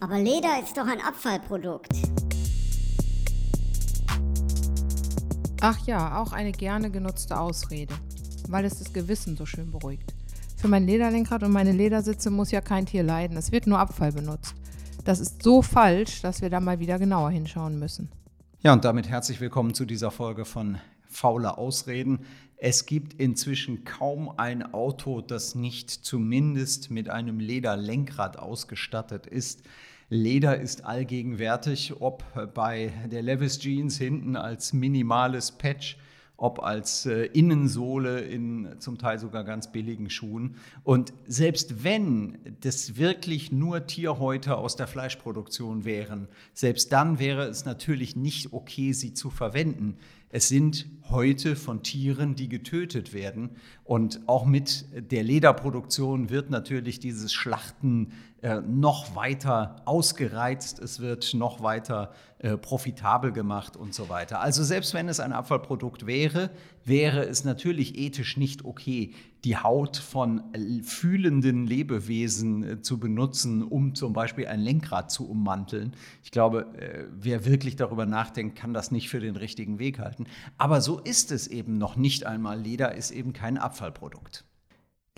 Aber Leder ist doch ein Abfallprodukt. Ach ja, auch eine gerne genutzte Ausrede, weil es das Gewissen so schön beruhigt. Für mein Lederlenkrad und meine Ledersitze muss ja kein Tier leiden, es wird nur Abfall benutzt. Das ist so falsch, dass wir da mal wieder genauer hinschauen müssen. Ja, und damit herzlich willkommen zu dieser Folge von Faule Ausreden. Es gibt inzwischen kaum ein Auto, das nicht zumindest mit einem Lederlenkrad ausgestattet ist. Leder ist allgegenwärtig, ob bei der Levis Jeans hinten als minimales Patch, ob als äh, Innensohle in zum Teil sogar ganz billigen Schuhen. Und selbst wenn das wirklich nur Tierhäute aus der Fleischproduktion wären, selbst dann wäre es natürlich nicht okay, sie zu verwenden. Es sind Häute von Tieren, die getötet werden. Und auch mit der Lederproduktion wird natürlich dieses Schlachten äh, noch weiter ausgereizt, es wird noch weiter äh, profitabel gemacht und so weiter. Also selbst wenn es ein Abfallprodukt wäre, wäre es natürlich ethisch nicht okay, die Haut von fühlenden Lebewesen äh, zu benutzen, um zum Beispiel ein Lenkrad zu ummanteln. Ich glaube, wer wirklich darüber nachdenkt, kann das nicht für den richtigen Weg halten. Aber so ist es eben noch nicht einmal. Leder ist eben kein Abfallprodukt.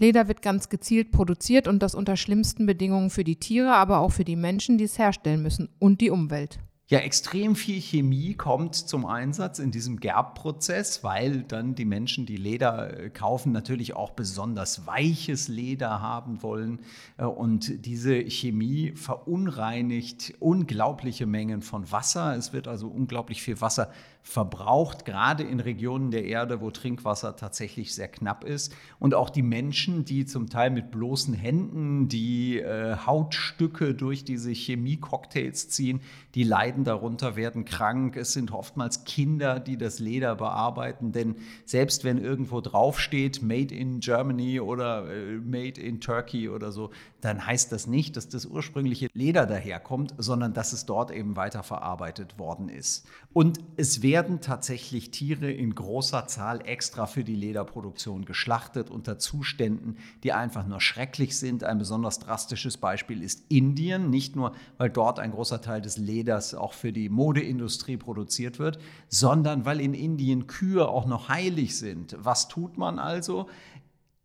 Leder wird ganz gezielt produziert und das unter schlimmsten Bedingungen für die Tiere, aber auch für die Menschen, die es herstellen müssen und die Umwelt. Ja, extrem viel Chemie kommt zum Einsatz in diesem Gerbprozess, weil dann die Menschen, die Leder äh, kaufen, natürlich auch besonders weiches Leder haben wollen. Äh, und diese Chemie verunreinigt unglaubliche Mengen von Wasser. Es wird also unglaublich viel Wasser verbraucht, gerade in Regionen der Erde, wo Trinkwasser tatsächlich sehr knapp ist. Und auch die Menschen, die zum Teil mit bloßen Händen die äh, Hautstücke durch diese Chemie-Cocktails ziehen, die leiden darunter, werden krank. Es sind oftmals Kinder, die das Leder bearbeiten, denn selbst wenn irgendwo draufsteht, Made in Germany oder äh, Made in Turkey oder so, dann heißt das nicht, dass das ursprüngliche Leder daherkommt, sondern dass es dort eben weiterverarbeitet worden ist. Und es werden tatsächlich Tiere in großer Zahl extra für die Lederproduktion geschlachtet unter Zuständen, die einfach nur schrecklich sind. Ein besonders drastisches Beispiel ist Indien, nicht nur, weil dort ein großer Teil des Leders auch für die Modeindustrie produziert wird, sondern weil in Indien Kühe auch noch heilig sind. Was tut man also?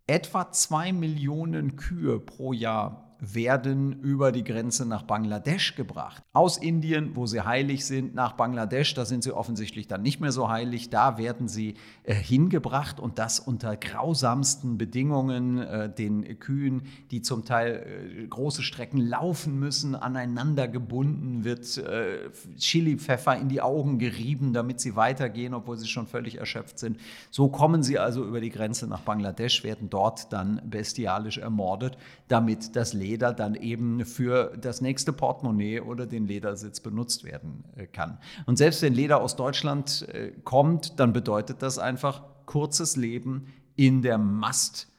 Etwa zwei Millionen Kühe pro Jahr werden über die Grenze nach Bangladesch gebracht. Aus Indien, wo sie heilig sind, nach Bangladesch, da sind sie offensichtlich dann nicht mehr so heilig, da werden sie äh, hingebracht und das unter grausamsten Bedingungen, äh, den Kühen, die zum Teil äh, große Strecken laufen müssen, aneinander gebunden, wird äh, Chilipfeffer in die Augen gerieben, damit sie weitergehen, obwohl sie schon völlig erschöpft sind. So kommen sie also über die Grenze nach Bangladesch, werden dort dann bestialisch ermordet, damit das Leben Leder dann eben für das nächste Portemonnaie oder den Ledersitz benutzt werden äh, kann. Und selbst wenn Leder aus Deutschland äh, kommt, dann bedeutet das einfach kurzes Leben in der Mast,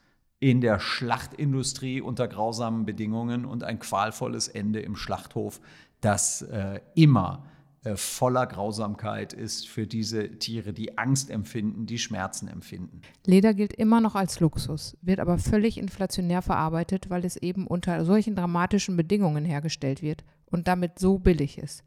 in der Schlachtindustrie unter grausamen Bedingungen und ein qualvolles Ende im Schlachthof, das äh, immer voller Grausamkeit ist für diese Tiere, die Angst empfinden, die Schmerzen empfinden. Leder gilt immer noch als Luxus, wird aber völlig inflationär verarbeitet, weil es eben unter solchen dramatischen Bedingungen hergestellt wird und damit so billig ist.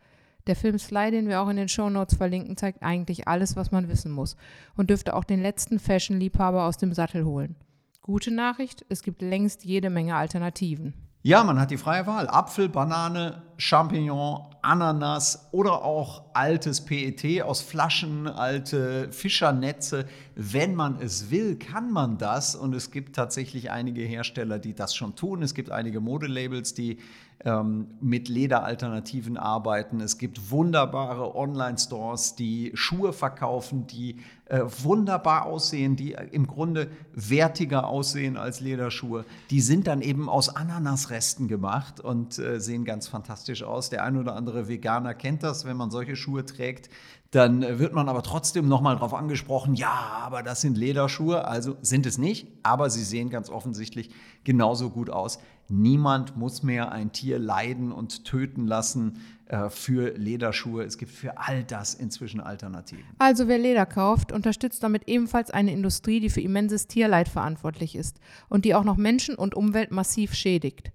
Der Film Sly, den wir auch in den Shownotes verlinken, zeigt eigentlich alles, was man wissen muss und dürfte auch den letzten Fashion-Liebhaber aus dem Sattel holen. Gute Nachricht, es gibt längst jede Menge Alternativen. Ja, man hat die freie Wahl. Apfel, Banane, Champignon, Ananas oder auch altes PET aus Flaschen, alte Fischernetze. Wenn man es will, kann man das. Und es gibt tatsächlich einige Hersteller, die das schon tun. Es gibt einige Modelabels, die ähm, mit Lederalternativen arbeiten. Es gibt wunderbare Online-Stores, die Schuhe verkaufen, die äh, wunderbar aussehen, die im Grunde wertiger aussehen als Lederschuhe. Die sind dann eben aus Ananasresten gemacht und äh, sehen ganz fantastisch aus. Der ein oder andere Veganer kennt das, wenn man solche Schuhe trägt. Dann wird man aber trotzdem nochmal darauf angesprochen, ja, aber das sind Lederschuhe. Also sind es nicht, aber sie sehen ganz offensichtlich genauso gut aus. Niemand muss mehr ein Tier leiden und töten lassen äh, für Lederschuhe. Es gibt für all das inzwischen Alternativen. Also wer Leder kauft, unterstützt damit ebenfalls eine Industrie, die für immenses Tierleid verantwortlich ist und die auch noch Menschen und Umwelt massiv schädigt.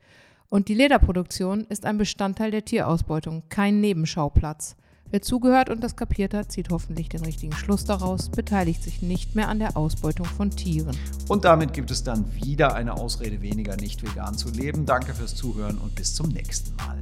Und die Lederproduktion ist ein Bestandteil der Tierausbeutung, kein Nebenschauplatz. Wer zugehört und das kapiert hat, zieht hoffentlich den richtigen Schluss daraus, beteiligt sich nicht mehr an der Ausbeutung von Tieren. Und damit gibt es dann wieder eine Ausrede weniger, nicht vegan zu leben. Danke fürs Zuhören und bis zum nächsten Mal.